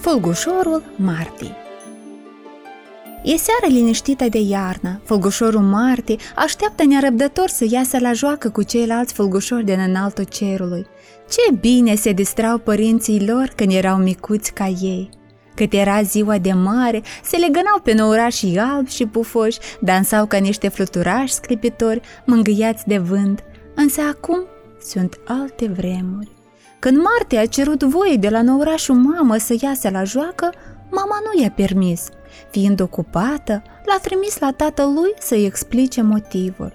Fulgușorul Marti E seară liniștită de iarnă. Fulgușorul Marti așteaptă nerăbdător să iasă la joacă cu ceilalți fulgușori din înaltul cerului. Ce bine se distrau părinții lor când erau micuți ca ei. Cât era ziua de mare, se legănau pe năurașii albi și pufoși, dansau ca niște fluturași sclipitori, mângâiați de vânt. Însă acum sunt alte vremuri. Când Marte a cerut voie de la năurașul mamă să iasă la joacă, mama nu i-a permis. Fiind ocupată, l-a trimis la tatălui să-i explice motivul.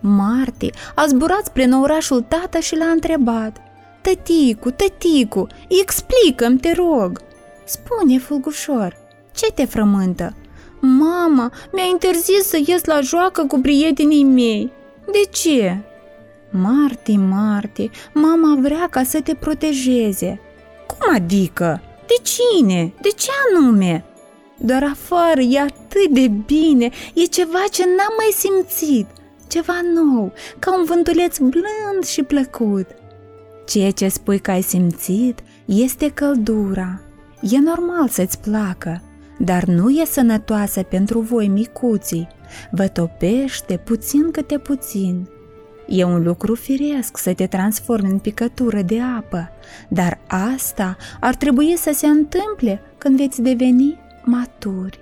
Marte a zburat spre năurașul tată și l-a întrebat Tăticu, tăticu, explică-mi, te rog!" Spune, Fulgușor, ce te frământă? Mama, mi-a interzis să ies la joacă cu prietenii mei. De ce? Marti, Marti, mama vrea ca să te protejeze. Cum adică? De cine? De ce anume? Doar afară e atât de bine, e ceva ce n-am mai simțit, ceva nou, ca un vântuleț blând și plăcut. Ceea ce spui că ai simțit este căldura. E normal să-ți placă, dar nu e sănătoasă pentru voi micuții. Vă topește puțin câte puțin. E un lucru firesc să te transformi în picătură de apă, dar asta ar trebui să se întâmple când veți deveni maturi.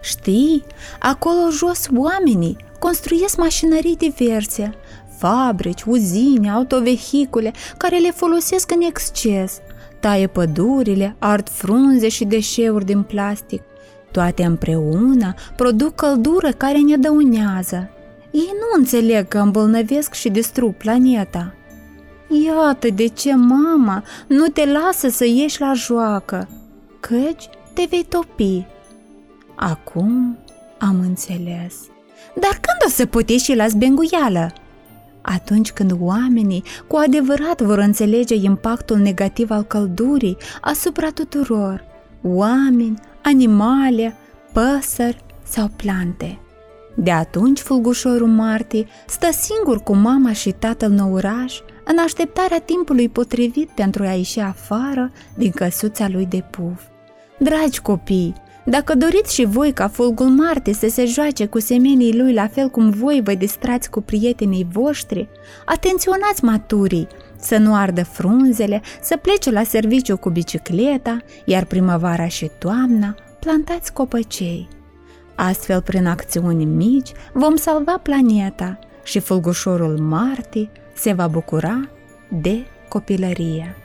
Știi, acolo jos oamenii construiesc mașinării diverse, fabrici, uzine, autovehicule care le folosesc în exces, taie pădurile, ard frunze și deșeuri din plastic. Toate împreună produc căldură care ne dăunează. Ei nu înțeleg că îmbolnăvesc și distrug planeta. Iată de ce mama nu te lasă să ieși la joacă, căci te vei topi. Acum am înțeles. Dar când o să pot ieși la zbenguială? Atunci când oamenii cu adevărat vor înțelege impactul negativ al căldurii asupra tuturor, oameni, animale, păsări sau plante. De atunci fulgușorul Marti stă singur cu mama și tatăl năuraș în așteptarea timpului potrivit pentru a ieși afară din căsuța lui de puf. Dragi copii, dacă doriți și voi ca fulgul Marte să se joace cu semenii lui la fel cum voi vă distrați cu prietenii voștri, atenționați maturii, să nu ardă frunzele, să plece la serviciu cu bicicleta, iar primăvara și toamna plantați copăcei. Astfel, prin acțiuni mici, vom salva planeta și fulgușorul Marte se va bucura de copilărie.